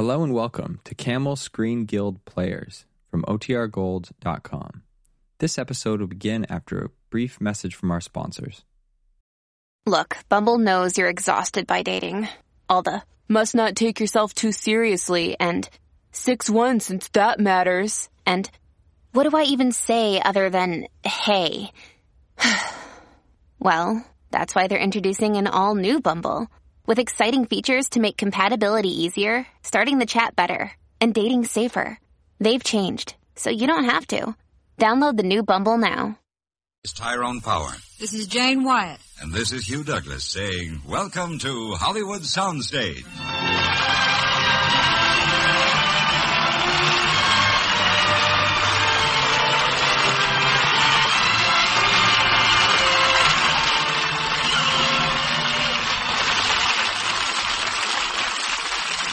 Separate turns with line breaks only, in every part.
Hello and welcome to Camel Screen Guild Players from OTRGold.com. This episode will begin after a brief message from our sponsors.
Look, Bumble knows you're exhausted by dating. All the must not take yourself too seriously and 6 1 since that matters. And what do I even say other than hey? well, that's why they're introducing an all new Bumble with exciting features to make compatibility easier, starting the chat better, and dating safer. They've changed, so you don't have to. Download the new Bumble now.
It's Tyrone Power.
This is Jane Wyatt.
And this is Hugh Douglas saying, Welcome to Hollywood Soundstage.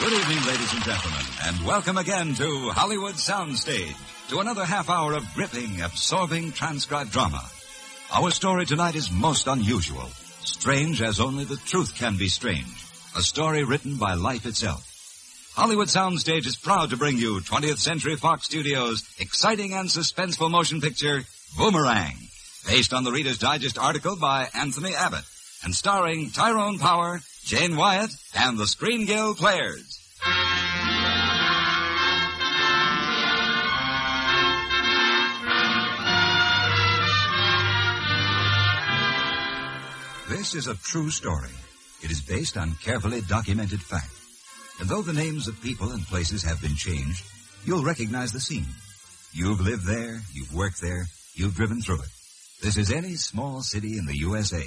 Good evening, ladies and gentlemen, and welcome again to Hollywood Soundstage, to another half hour of gripping, absorbing transcribed drama. Our story tonight is most unusual, strange as only the truth can be strange. A story written by life itself. Hollywood Soundstage is proud to bring you 20th Century Fox Studios' exciting and suspenseful motion picture, Boomerang, based on the Reader's Digest article by Anthony Abbott, and starring Tyrone Power, Jane Wyatt, and the Screen Guild Players. This is a true story. It is based on carefully documented fact. And though the names of people and places have been changed, you'll recognize the scene. You've lived there, you've worked there, you've driven through it. This is any small city in the USA.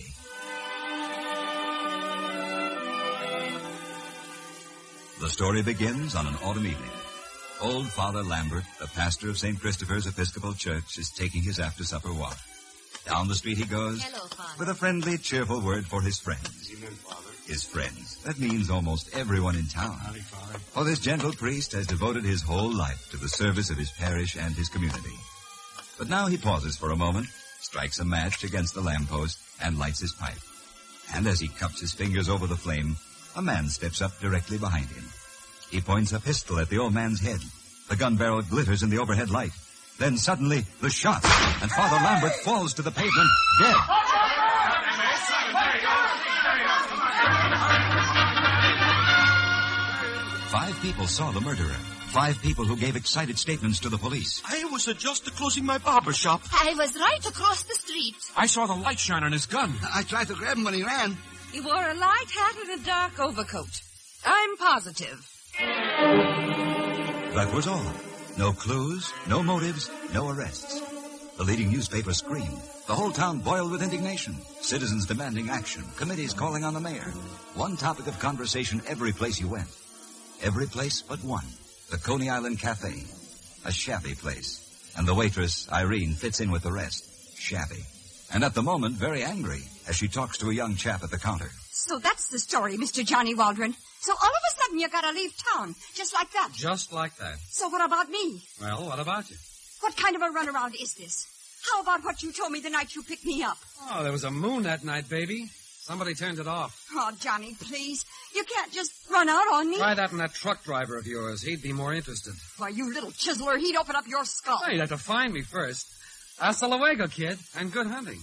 The story begins on an autumn evening. Old Father Lambert, the pastor of St. Christopher's Episcopal Church, is taking his after supper walk. Down the street he goes
Hello, Father.
with a friendly, cheerful word for his friends. His friends. That means almost everyone in town. For this gentle priest has devoted his whole life to the service of his parish and his community. But now he pauses for a moment, strikes a match against the lamppost, and lights his pipe. And as he cups his fingers over the flame, a man steps up directly behind him. He points a pistol at the old man's head. The gun barrel glitters in the overhead light. Then suddenly, the shot, and Father Lambert falls to the pavement, dead. Five people saw the murderer. Five people who gave excited statements to the police.
I was uh, just closing my barber shop.
I was right across the street.
I saw the light shine on his gun.
I tried to grab him when he ran.
He wore a light hat and a dark overcoat. I'm positive.
That was all. No clues, no motives, no arrests. The leading newspaper screamed. The whole town boiled with indignation. Citizens demanding action. Committees calling on the mayor. One topic of conversation every place you went. Every place but one. The Coney Island Cafe. A shabby place. And the waitress, Irene, fits in with the rest. Shabby. And at the moment, very angry as she talks to a young chap at the counter.
So that's the story, Mr. Johnny Waldron. So all of a sudden you gotta leave town, just like that.
Just like that.
So what about me?
Well, what about you?
What kind of a runaround is this? How about what you told me the night you picked me up?
Oh, there was a moon that night, baby. Somebody turned it off.
Oh, Johnny, please. You can't just run out on me.
Try that on that truck driver of yours. He'd be more interested.
Why, you little chiseler, he'd open up your skull.
Oh, you'd have to find me first. Hasta luego, kid, and good hunting.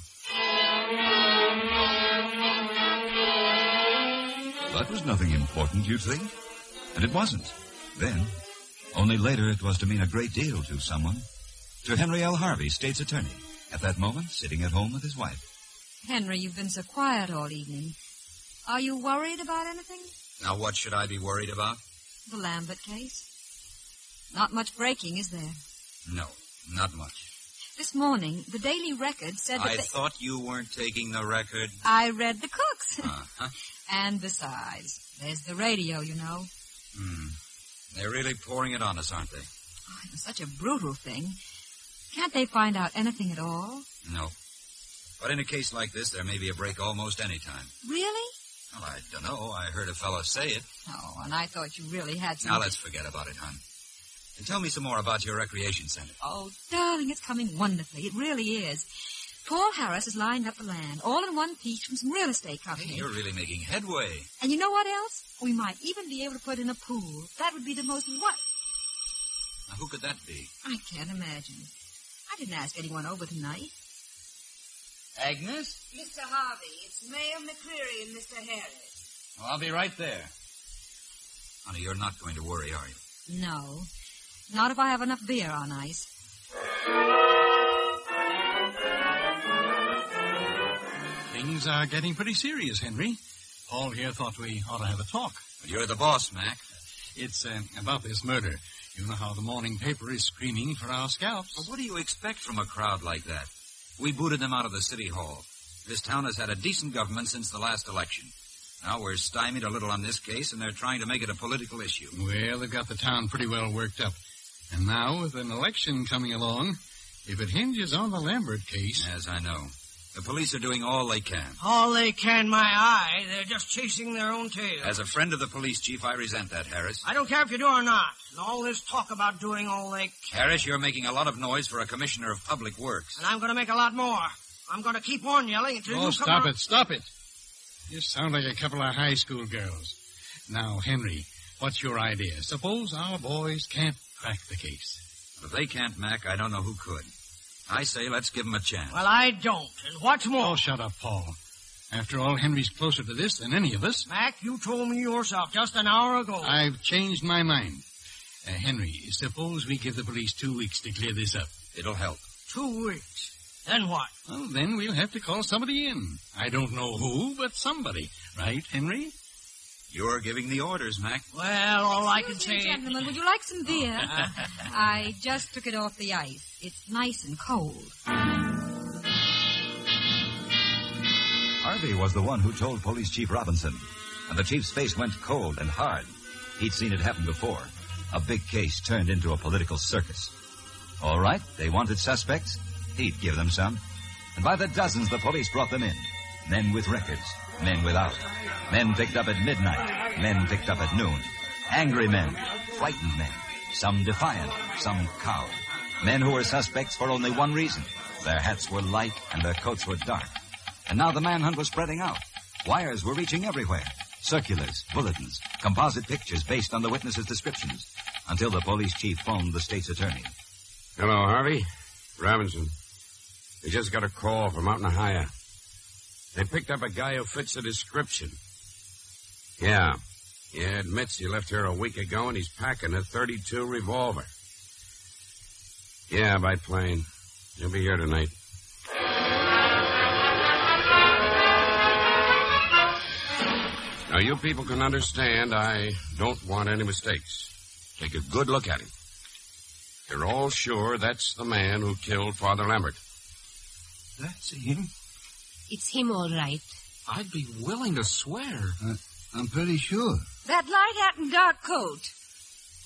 That was nothing important, you'd think. And it wasn't. Then. Only later it was to mean a great deal to someone. To Henry L. Harvey, state's attorney. At that moment, sitting at home with his wife.
Henry, you've been so quiet all evening. Are you worried about anything?
Now, what should I be worried about?
The Lambert case? Not much breaking, is there?
No, not much.
This morning, the Daily Record said that
I
they...
thought you weren't taking the record.
I read the cooks.
Uh-huh.
and besides, there's the radio, you know.
Hmm. They're really pouring it on us, aren't they?
Oh, it was such a brutal thing. Can't they find out anything at all?
No. But in a case like this, there may be a break almost any time.
Really?
Well, I don't know. I heard a fellow say it.
Oh, and I thought you really had some...
Now let's forget about it, hon. And tell me some more about your recreation center.
Oh, darling, it's coming wonderfully. It really is. Paul Harris has lined up the land, all in one piece from some real estate company.
You're really making headway.
And you know what else? We might even be able to put in a pool. That would be the most what?
Now, who could that be?
I can't imagine. I didn't ask anyone over tonight.
Agnes?
Mr. Harvey, it's Mayor McCreary and Mr. Harris.
Well, I'll be right there.
Honey, you're not going to worry, are you?
No. Not if I have enough beer on ice.
Things are getting pretty serious, Henry. Paul here thought we ought to have a talk.
But you're the boss, Mac.
It's uh, about this murder. You know how the morning paper is screaming for our scalps.
Well, what do you expect from a crowd like that? We booted them out of the city hall. This town has had a decent government since the last election. Now we're stymied a little on this case, and they're trying to make it a political issue.
Well, they've got the town pretty well worked up. And now, with an election coming along, if it hinges on the Lambert case.
As I know. The police are doing all they can.
All they can, my eye. They're just chasing their own tail.
As a friend of the police chief, I resent that, Harris.
I don't care if you do or not. And all this talk about doing all they can.
Harris, you're making a lot of noise for a commissioner of public works.
And I'm going to make a lot more. I'm going to keep on yelling until
Oh,
you come
stop
around-
it, stop it. You sound like a couple of high school girls. Now, Henry, what's your idea? Suppose our boys can't crack the case.
If they can't, Mac, I don't know who could. I say let's give them a chance.
Well, I don't. And what's more,
Oh, shut up, Paul. After all, Henry's closer to this than any of us.
Mac, you told me yourself just an hour ago.
I've changed my mind. Uh, Henry, suppose we give the police two weeks to clear this up.
It'll help.
Two weeks. Then what?
Well, then we'll have to call somebody in. I don't know who, but somebody. Right, Henry?
You're giving the orders, Mac.
Well, all I can
Excuse me,
say.
gentlemen, would you like some beer? I just took it off the ice. It's nice and cold.
Harvey was the one who told Police Chief Robinson, and the chief's face went cold and hard. He'd seen it happen before. A big case turned into a political circus. All right, they wanted suspects. He'd give them some. And by the dozens, the police brought them in. Men with records, men without. Men picked up at midnight, men picked up at noon. Angry men, frightened men, some defiant, some cowed. Men who were suspects for only one reason. Their hats were light and their coats were dark. And now the manhunt was spreading out. Wires were reaching everywhere. Circulars, bulletins, composite pictures based on the witnesses' descriptions. Until the police chief phoned the state's attorney.
Hello, Harvey. Robinson. We just got a call from out in Ohio. They picked up a guy who fits the description. Yeah. Yeah, admits he left here a week ago and he's packing a 32 revolver. Yeah, by plane. He'll be here tonight. Now, you people can understand I don't want any mistakes. Take a good look at him. You're all sure that's the man who killed Father Lambert.
That's him?
It's him, all right.
I'd be willing to swear.
Uh, I'm pretty sure.
That light hat and dark coat.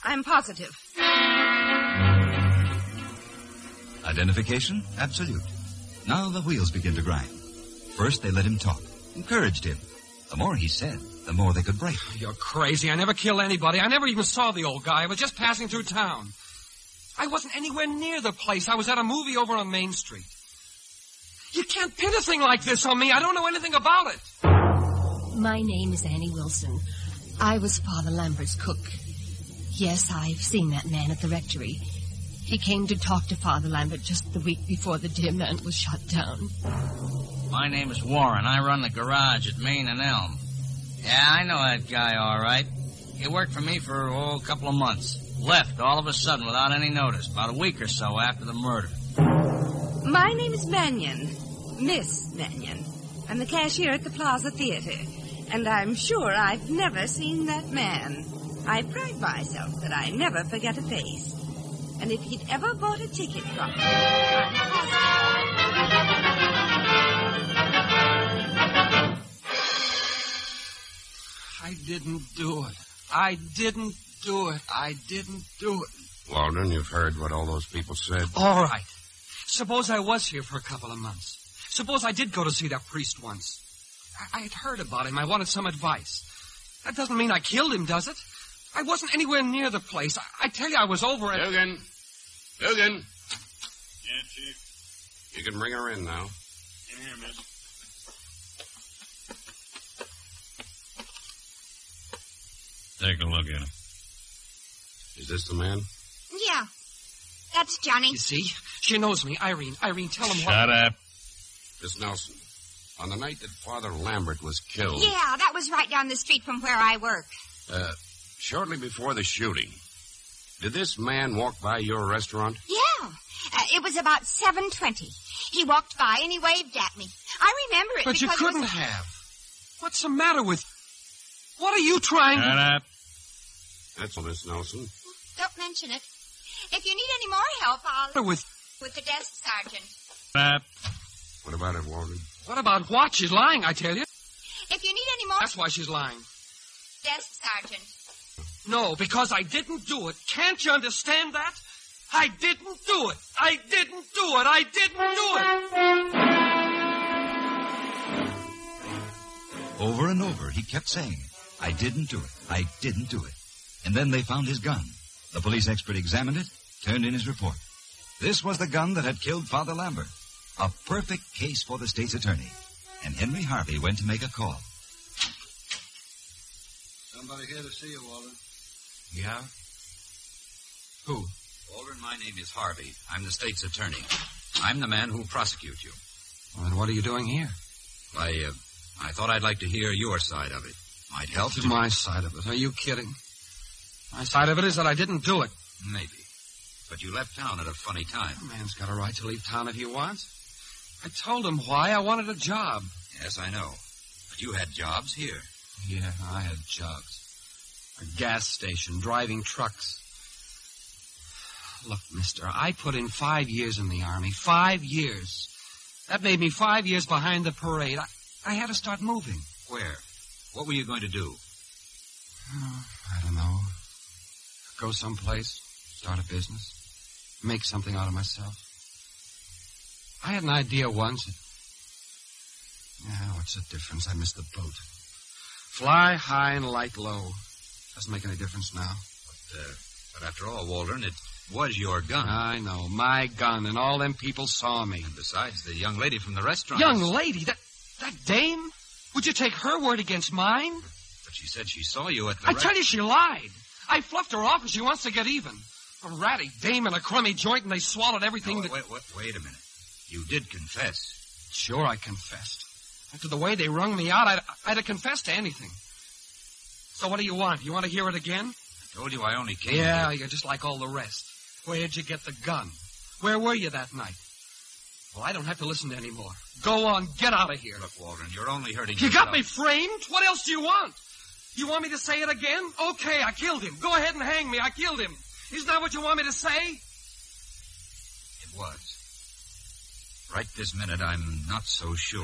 I'm positive.
Identification? Absolute. Now the wheels begin to grind. First, they let him talk, encouraged him. The more he said, the more they could break.
You're crazy. I never killed anybody. I never even saw the old guy. I was just passing through town. I wasn't anywhere near the place. I was at a movie over on Main Street. You can't pin a thing like this on me. I don't know anything about it.
My name is Annie Wilson. I was Father Lambert's cook. Yes, I've seen that man at the rectory. He came to talk to Father Lambert just the week before the dear man was shot down.
My name is Warren. I run the garage at Main and Elm. Yeah, I know that guy all right. He worked for me for oh, a couple of months. Left all of a sudden without any notice, about a week or so after the murder.
My name is Mannion. Miss Mannion. I'm the cashier at the Plaza Theater. And I'm sure I've never seen that man. I pride myself that I never forget a face. And if he'd ever bought a ticket from me, I'm
I didn't do it. I didn't do it. I didn't do it.
Walden, you've heard what all those people said.
All right. Suppose I was here for a couple of months. Suppose I did go to see that priest once. I, I had heard about him. I wanted some advice. That doesn't mean I killed him, does it? I wasn't anywhere near the place. I, I tell you, I was over at.
Dugan! Dugan!
Yeah, Chief.
You can bring her in now.
In here, miss. Take a look at him.
Is this the man?
Yeah. That's Johnny.
You see? She knows me. Irene, Irene, tell him what...
Shut up.
Miss Nelson, on the night that Father Lambert was killed,
Yeah, that was right down the street from where I work.
uh, shortly before the shooting, did this man walk by your restaurant?
Yeah. Uh, it was about 7.20. He walked by and he waved at me. I remember it
But you
because it was-
couldn't have. What's the matter with... What are you trying
Shut
to...
up.
That's all, Miss Nelson.
Don't mention it. If you need any more help, I'll...
With...
With the desk sergeant.
Up.
What about it, Walden?
What about what? She's lying, I tell you.
If you need any more...
That's why she's lying.
Yes, sergeant.
No, because I didn't do it. Can't you understand that? I didn't do it. I didn't do it. I didn't do it.
Over and over, he kept saying, I didn't do it. I didn't do it. And then they found his gun. The police expert examined it, turned in his report. This was the gun that had killed Father Lambert. A perfect case for the state's attorney. And Henry Harvey went to make a call.
Somebody here to see you, Walden.
Yeah? Who?
Waldron, my name is Harvey. I'm the state's attorney. I'm the man who'll prosecute you.
Well, then what are you doing here?
I, uh, I thought I'd like to hear your side of it. Might help.
To my side of it. Are you kidding? My side of it is that I didn't do it.
Maybe. But you left town at a funny time.
A man's got a right to leave town if he wants. I told him why. I wanted a job.
Yes, I know. But you had jobs here.
Yeah, I had jobs. A gas station, driving trucks. Look, mister, I put in five years in the Army. Five years. That made me five years behind the parade. I, I had to start moving.
Where? What were you going to do?
I don't know. Go someplace, start a business, make something out of myself. I had an idea once. Yeah, what's the difference? I missed the boat. Fly high and light low. Doesn't make any difference now.
But, uh, but after all, Waldron, it was your gun.
I know, my gun, and all them people saw me.
And besides, the young lady from the restaurant.
Young lady? That that dame? Would you take her word against mine?
But she said she saw you at the.
I tell you, she lied. I fluffed her off and she wants to get even. A ratty dame in a crummy joint, and they swallowed everything
No,
that.
wait, wait, wait a minute. You did confess.
Sure, I confessed. After the way they wrung me out, I'd, I'd have confessed to anything. So what do you want? You want to hear it again?
I told you I only came.
Yeah,
here-
you're just like all the rest. Where'd you get the gun? Where were you that night? Well, I don't have to listen to any more. Go on, get out of here.
Look, Waldron, you're only hurting
You
yourself.
got me framed? What else do you want? You want me to say it again? Okay, I killed him. Go ahead and hang me. I killed him. Isn't that what you want me to say?
It was. Right this minute, I'm not so sure.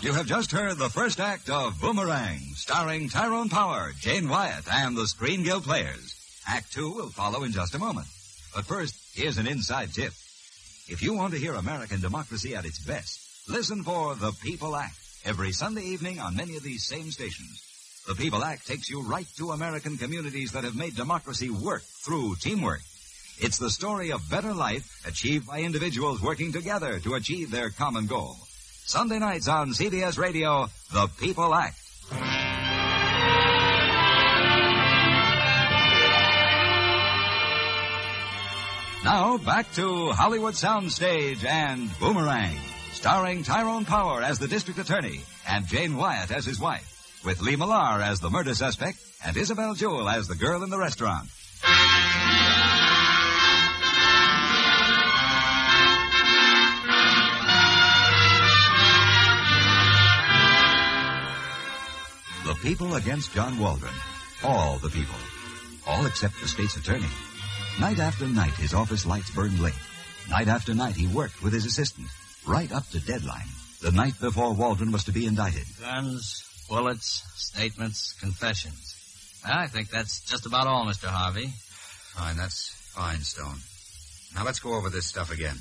You have just heard the first act of Boomerang, starring Tyrone Power, Jane Wyatt, and the Screen Guild Players. Act two will follow in just a moment. But first, here's an inside tip. If you want to hear American democracy at its best, listen for The People Act every Sunday evening on many of these same stations. The People Act takes you right to American communities that have made democracy work through teamwork. It's the story of better life achieved by individuals working together to achieve their common goal. Sunday nights on CBS Radio, The People Act. Now back to Hollywood Soundstage and Boomerang, starring Tyrone Power as the district attorney and Jane Wyatt as his wife, with Lee Millar as the murder suspect and Isabel Jewell as the girl in the restaurant. The people against John Waldron. All the people. All except the state's attorney. Night after night, his office lights burned late. Night after night, he worked with his assistant, right up to deadline, the night before Waldron was to be indicted.
Guns, bullets, statements, confessions. I think that's just about all, Mr. Harvey.
Fine, that's fine, Stone. Now let's go over this stuff again.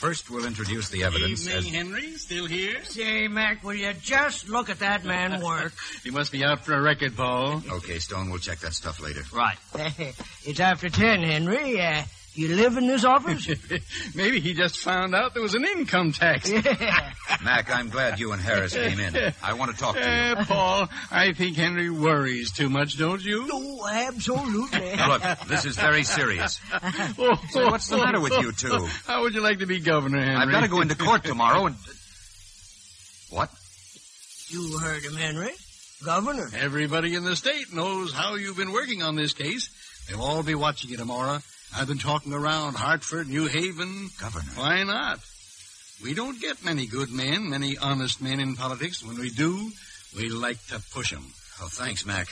First, we'll introduce the evidence.
Evening,
as-
Henry. Still here?
Say, Mac, will you just look at that man work?
He must be out for a record, Paul.
Okay, Stone, we'll check that stuff later.
Right. it's after ten, Henry. Uh, you live in this office?
Maybe he just found out there was an income tax.
Mac, I'm glad you and Harris came in. I want to talk to you.
Eh, Paul, I think Henry worries too much, don't you?
Oh, absolutely.
Now, look, this is very serious.
Oh,
Say, what's the matter with you two?
How would you like to be governor, Henry?
I've got to go into court tomorrow and. What?
You heard him, Henry. Governor.
Everybody in the state knows how you've been working on this case. They'll all be watching you tomorrow. I've been talking around Hartford, New Haven.
Governor.
Why not? We don't get many good men, many honest men in politics. When we do, we like to push them.
Oh, thanks, Mac.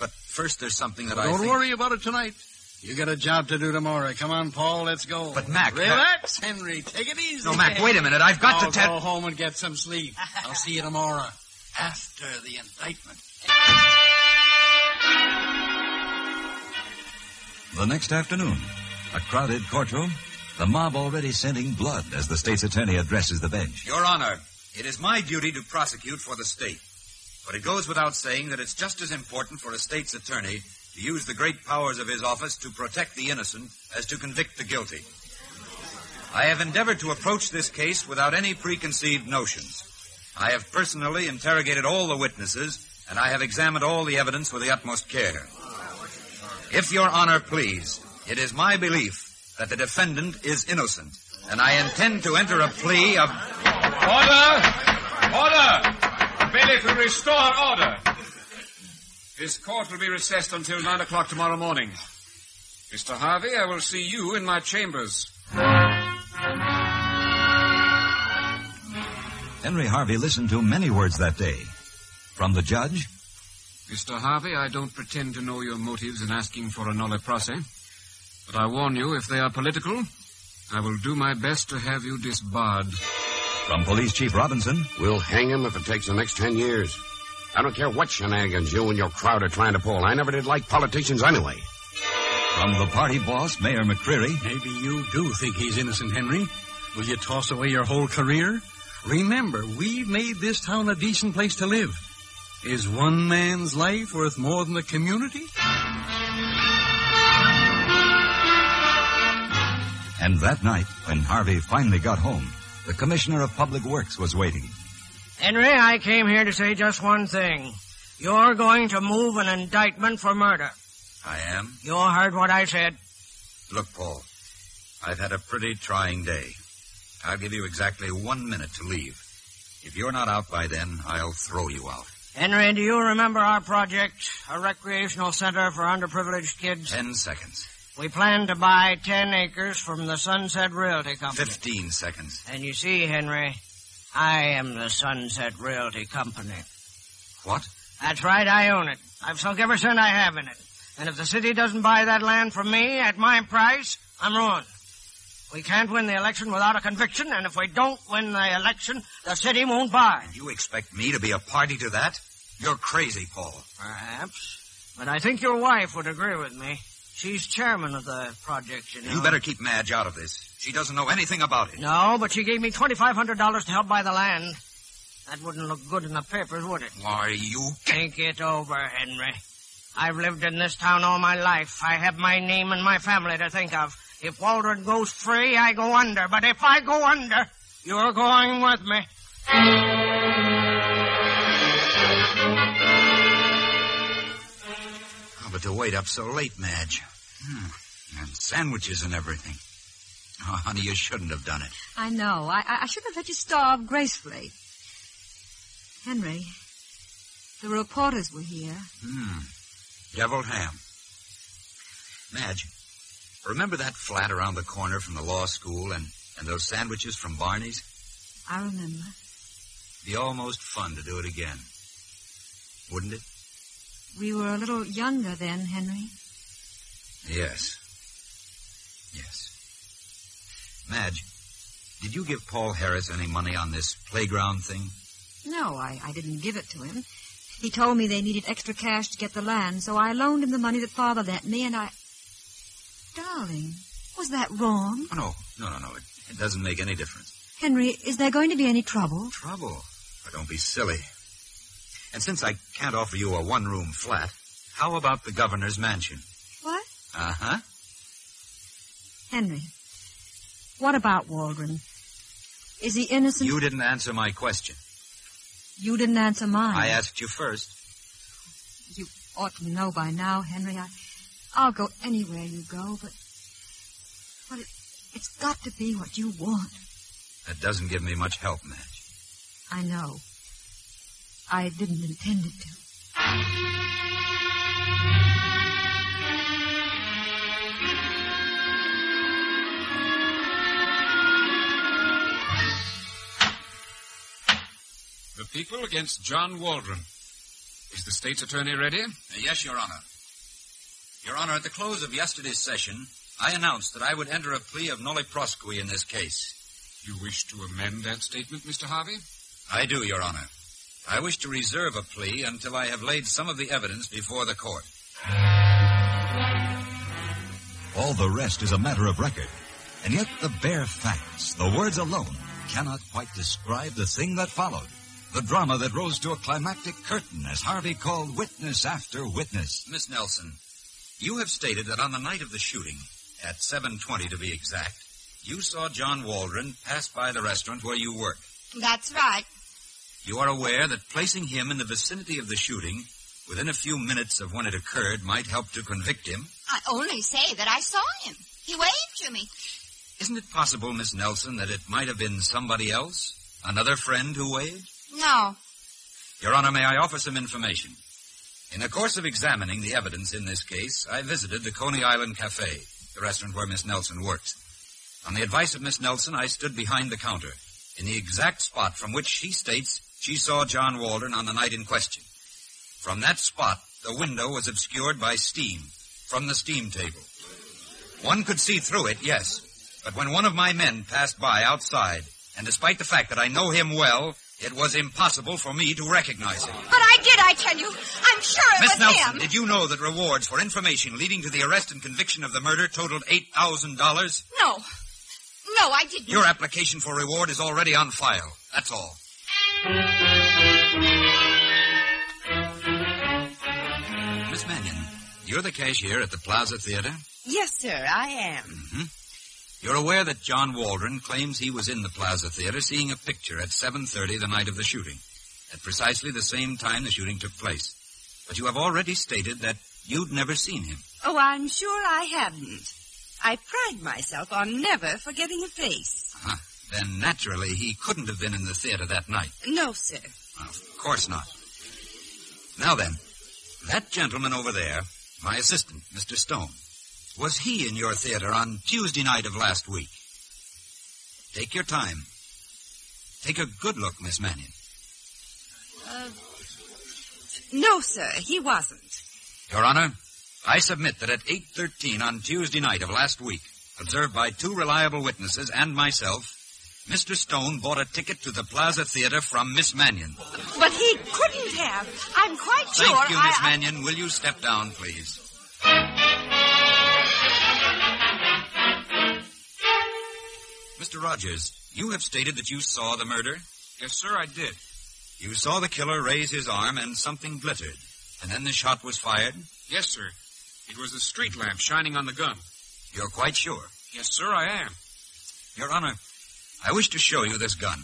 But first, there's something that I
Don't
think...
worry about it tonight. You got a job to do tomorrow. Come on, Paul, let's go.
But, Mac,
Relax, Henry. Take it easy.
No, Mac, wait a minute. I've got
I'll
to tell...
go home and get some sleep. I'll see you tomorrow. After the indictment.
The next afternoon, a crowded courtroom, the mob already sending blood as the state's attorney addresses the bench.
Your Honor, it is my duty to prosecute for the state. But it goes without saying that it's just as important for a state's attorney to use the great powers of his office to protect the innocent as to convict the guilty. I have endeavored to approach this case without any preconceived notions. I have personally interrogated all the witnesses, and I have examined all the evidence with the utmost care. If Your Honor please, it is my belief that the defendant is innocent, and I intend to enter a plea of.
Order! Order! Bailiff will restore order. This court will be recessed until nine o'clock tomorrow morning. Mr. Harvey, I will see you in my chambers.
Henry Harvey listened to many words that day. From the judge,
Mr. Harvey, I don't pretend to know your motives in asking for a nolle prosse. But I warn you, if they are political, I will do my best to have you disbarred.
from Police Chief Robinson,
We'll hang him if it takes the next ten years. I don't care what shenanigans you and your crowd are trying to pull. I never did like politicians anyway.
from the party boss, Mayor McCreary,
Maybe you do think he's innocent, Henry. Will you toss away your whole career? Remember, we've made this town a decent place to live. Is one man's life worth more than the community?
and that night, when Harvey finally got home, the Commissioner of Public Works was waiting.
Henry, I came here to say just one thing. You're going to move an indictment for murder.
I am.
You heard what I said.
Look, Paul, I've had a pretty trying day. I'll give you exactly one minute to leave. If you're not out by then, I'll throw you out.
Henry, do you remember our project, a recreational center for underprivileged kids?
Ten seconds.
We plan to buy ten acres from the Sunset Realty Company.
Fifteen seconds.
And you see, Henry, I am the Sunset Realty Company.
What?
That's right, I own it. I've sunk every cent I have in it. And if the city doesn't buy that land from me at my price, I'm ruined. We can't win the election without a conviction, and if we don't win the election, the city won't buy.
You expect me to be a party to that? You're crazy, Paul.
Perhaps. But I think your wife would agree with me. She's chairman of the project, you know.
You better keep Madge out of this. She doesn't know anything about it.
No, but she gave me $2,500 to help buy the land. That wouldn't look good in the papers, would it?
Why, you... Can't.
Think it over, Henry. I've lived in this town all my life. I have my name and my family to think of. If Waldron goes free, I go under. But if I go under, you're going with me.
Oh, but to wait up so late, Madge. Hmm. And sandwiches and everything. Oh, honey, you shouldn't have done it.
I know. I, I- I should have let you starve gracefully. Henry, the reporters were here.
Hmm. Deviled ham. Madge, remember that flat around the corner from the law school and, and those sandwiches from Barney's?
I remember.
Be almost fun to do it again. Wouldn't it?
We were a little younger then, Henry.
Yes. Yes. Madge, did you give Paul Harris any money on this playground thing?
No, I, I didn't give it to him. He told me they needed extra cash to get the land, so I loaned him the money that Father lent me, and I... Darling, was that wrong?
Oh, no, no, no, no. It, It doesn't make any difference.
Henry, is there going to be any trouble?
Trouble? Oh, don't be silly. And since I can't offer you a one-room flat, how about the governor's mansion?
What?
Uh-huh.
Henry, what about Waldron? Is he innocent?
You didn't answer my question.
You didn't answer mine.
I asked you first.
You ought to know by now, Henry. I, I'll go anywhere you go, but, but it, it's got to be what you want.
That doesn't give me much help, Madge.
I know. I didn't intend it to.
The people against John Waldron. Is the state's attorney ready?
Uh, yes, Your Honor. Your Honor, at the close of yesterday's session, I announced that I would enter a plea of nolle prosequi in this case.
You wish to amend that statement, Mr. Harvey?
I do, Your Honor. I wish to reserve a plea until I have laid some of the evidence before the court.
All the rest is a matter of record. And yet the bare facts, the words alone, cannot quite describe the thing that followed. The drama that rose to a climactic curtain as Harvey called witness after witness.
Miss Nelson, you have stated that on the night of the shooting, at 7.20 to be exact, you saw John Waldron pass by the restaurant where you work.
That's right.
You are aware that placing him in the vicinity of the shooting within a few minutes of when it occurred might help to convict him.
I only say that I saw him. He waved to me.
Isn't it possible, Miss Nelson, that it might have been somebody else? Another friend who waved?
No.
Your Honor, may I offer some information? In the course of examining the evidence in this case, I visited the Coney Island Cafe, the restaurant where Miss Nelson works. On the advice of Miss Nelson, I stood behind the counter, in the exact spot from which she states she saw John Waldron on the night in question. From that spot, the window was obscured by steam from the steam table. One could see through it, yes, but when one of my men passed by outside, and despite the fact that I know him well, it was impossible for me to recognize him.
But I did, I tell you. I'm sure it
Miss
was
Nelson,
him.
did you know that rewards for information leading to the arrest and conviction of the murder totaled $8,000?
No. No, I didn't.
Your application for reward is already on file. That's all. Miss Mannion, you're the cashier at the Plaza Theater?
Yes, sir, I am.
hmm You're aware that John Waldron claims he was in the Plaza Theater seeing a picture at 7.30 the night of the shooting, at precisely the same time the shooting took place. But you have already stated that you'd never seen him.
Oh, I'm sure I haven't. I pride myself on never forgetting a face.
Huh. Then naturally he couldn't have been in the theater that night.
No, sir.
Of course not. Now then, that gentleman over there, my assistant, Mr. Stone, was he in your theater on Tuesday night of last week? Take your time. Take a good look, Miss Mannion.
Uh, no, sir, he wasn't.
Your Honor, I submit that at 8.13 on Tuesday night of last week, observed by two reliable witnesses and myself, Mr. Stone bought a ticket to the Plaza Theater from Miss Mannion.
But he couldn't have. I'm quite
Thank
sure.
Thank
you,
Miss
I-
Mannion. Will you step down, please? Mr. Rogers, you have stated that you saw the murder?
Yes, sir, I did.
You saw the killer raise his arm and something glittered. And then the shot was fired?
Yes, sir. It was the street lamp shining on the gun.
You're quite sure?
Yes, sir, I am.
Your Honor, I wish to show you this gun.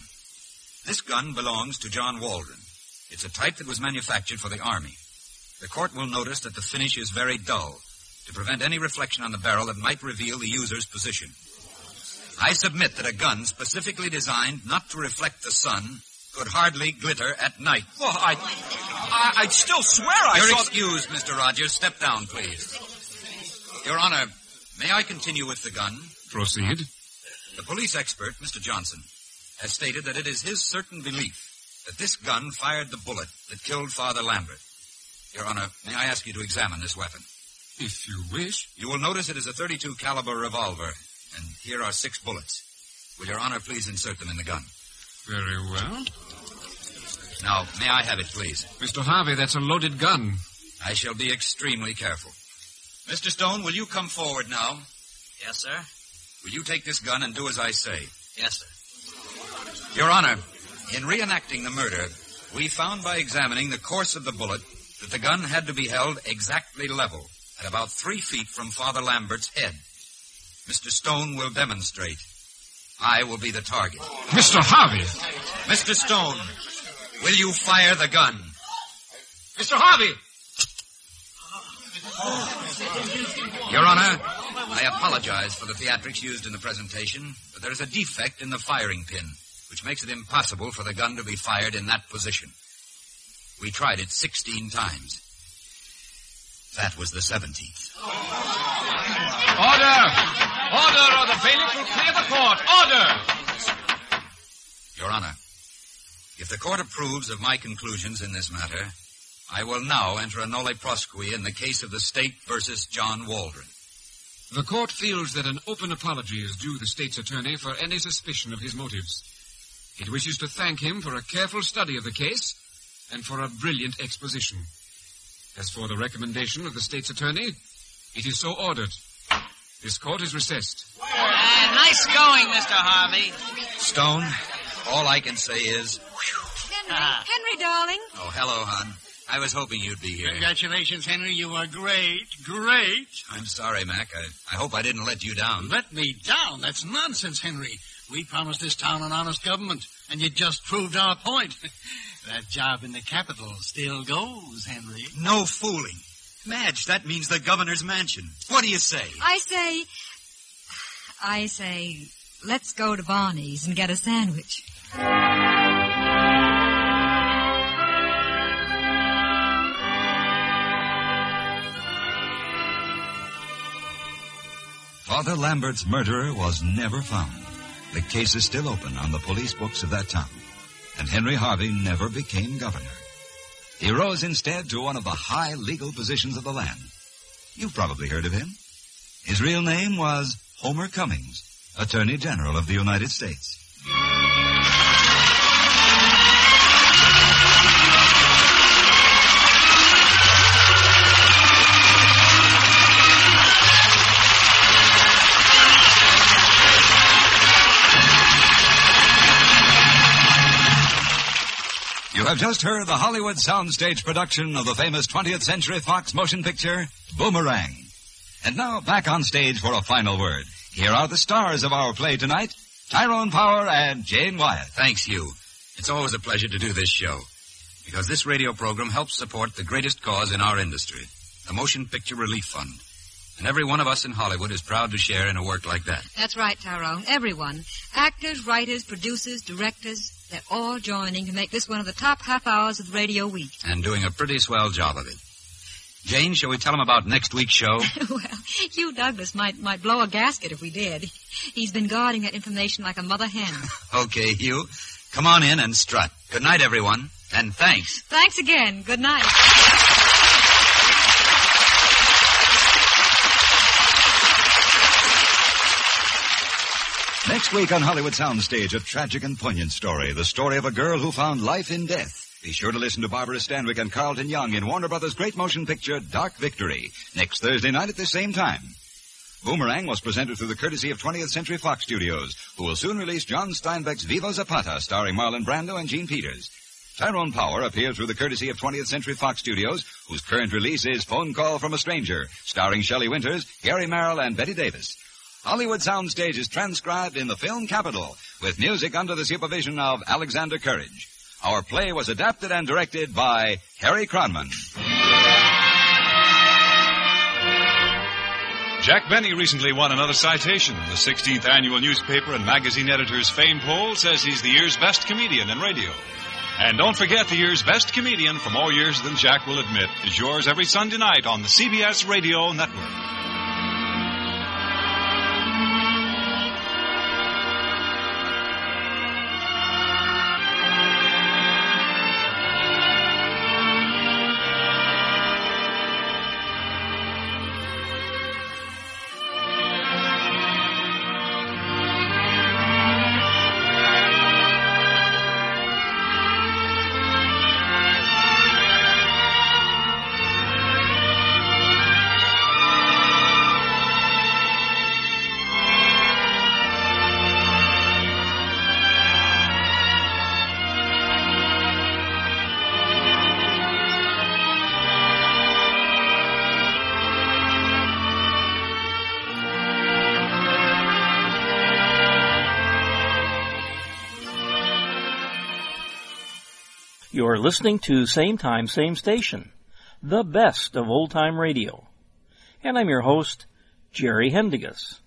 This gun belongs to John Waldron. It's a type that was manufactured for the Army. The court will notice that the finish is very dull to prevent any reflection on the barrel that might reveal the user's position. I submit that a gun specifically designed not to reflect the sun could hardly glitter at night.
Well, I, I, I'd still swear I
You're
saw.
excused, Mr. Rogers. Step down, please. Your Honor, may I continue with the gun?
Proceed.
The police expert, Mr. Johnson, has stated that it is his certain belief that this gun fired the bullet that killed Father Lambert. Your Honor, may I ask you to examine this weapon?
If you wish.
You will notice it is a 32 caliber revolver, and here are six bullets. Will Your Honor please insert them in the gun?
Very well.
Now, may I have it, please?
Mr. Harvey, that's a loaded gun.
I shall be extremely careful. Mr. Stone, will you come forward now?
Yes, sir.
will you take this gun and do as I say?
Yes, sir.
Your Honor, in reenacting the murder, we found by examining the course of the bullet that the gun had to be held exactly level, at about three feet from Father Lambert's head. Mr. Stone will demonstrate. I will be the target.
Mr. Harvey!
Mr. Stone, will you fire the gun?
Mr. Harvey!
Your Honor, I apologize for the theatrics used in the presentation, but there is a defect in the firing pin, which makes it impossible for the gun to be fired in that position. We tried it 16 times. That was the 17th.
Order! Order, or the bailiff will clear the court. Order!
Your Honor, if the court approves of my conclusions in this matter, I will now enter a nolle prosequi in the case of the state versus John Waldron.
The court feels that an open apology is due the state's attorney for any suspicion of his motives. It wishes to thank him for a careful study of the case and for a brilliant exposition. As for the recommendation of the state's attorney, it is so ordered. This court is recessed.
Uh, nice going, Mr. Harvey.
Stone, all I can say is,
Henry, Henry, darling.
oh, hello, hon. I was hoping you'd be here.
Congratulations, Henry. You are great, great.
I'm sorry, Mac. I, I hope I didn't let you down.
Let me down? That's nonsense, Henry. We promised this town an honest government, and you just proved our point. that job in the capital still goes, Henry.
No fooling. Madge, that means the governor's mansion. What do you say?
I say, I say, let's go to Barney's and get a sandwich.
Father Lambert's murderer was never found. The case is still open on the police books of that town. And Henry Harvey never became governor. He rose instead to one of the high legal positions of the land. You've probably heard of him. His real name was Homer Cummings, Attorney General of the United States. Have just heard the Hollywood soundstage production of the famous 20th Century Fox motion picture, Boomerang. And now back on stage for a final word. Here are the stars of our play tonight, Tyrone Power and Jane Wyatt.
Thanks, Hugh. It's always a pleasure to do this show. Because this radio program helps support the greatest cause in our industry, the Motion Picture Relief Fund. And every one of us in Hollywood is proud to share in a work like that.
That's right, Tyrone. Everyone. Actors, writers, producers, directors, they're all joining to make this one of the top half hours of the radio week.
And doing a pretty swell job of it. Jane, shall we tell them about next week's show?
well, Hugh Douglas might might blow a gasket if we did. He's been guarding that information like a mother hen.
okay, Hugh. Come on in and strut. Good night, everyone. And thanks.
Thanks again. Good night.
Next week on Hollywood Soundstage, a tragic and poignant story. The story of a girl who found life in death. Be sure to listen to Barbara Stanwyck and Carlton Young in Warner Brothers' great motion picture, Dark Victory, next Thursday night at the same time. Boomerang was presented through the courtesy of 20th Century Fox Studios, who will soon release John Steinbeck's Viva Zapata, starring Marlon Brando and Jean Peters. Tyrone Power appeared through the courtesy of 20th Century Fox Studios, whose current release is Phone Call from a Stranger, starring Shelley Winters, Gary Merrill, and Bette Davis. Hollywood Soundstage is transcribed in the film capital, with music under the supervision of Alexander Courage. Our play was adapted and directed by Harry Kronman.
Jack Benny recently won another citation. The 16th annual newspaper and magazine editors fame poll says he's the year's best comedian in radio. And don't forget the year's best comedian for more years than Jack will admit is yours every Sunday night on the CBS Radio Network.
You're listening to Same Time, Same Station, the best of old time radio. And I'm your host, Jerry Haendiges.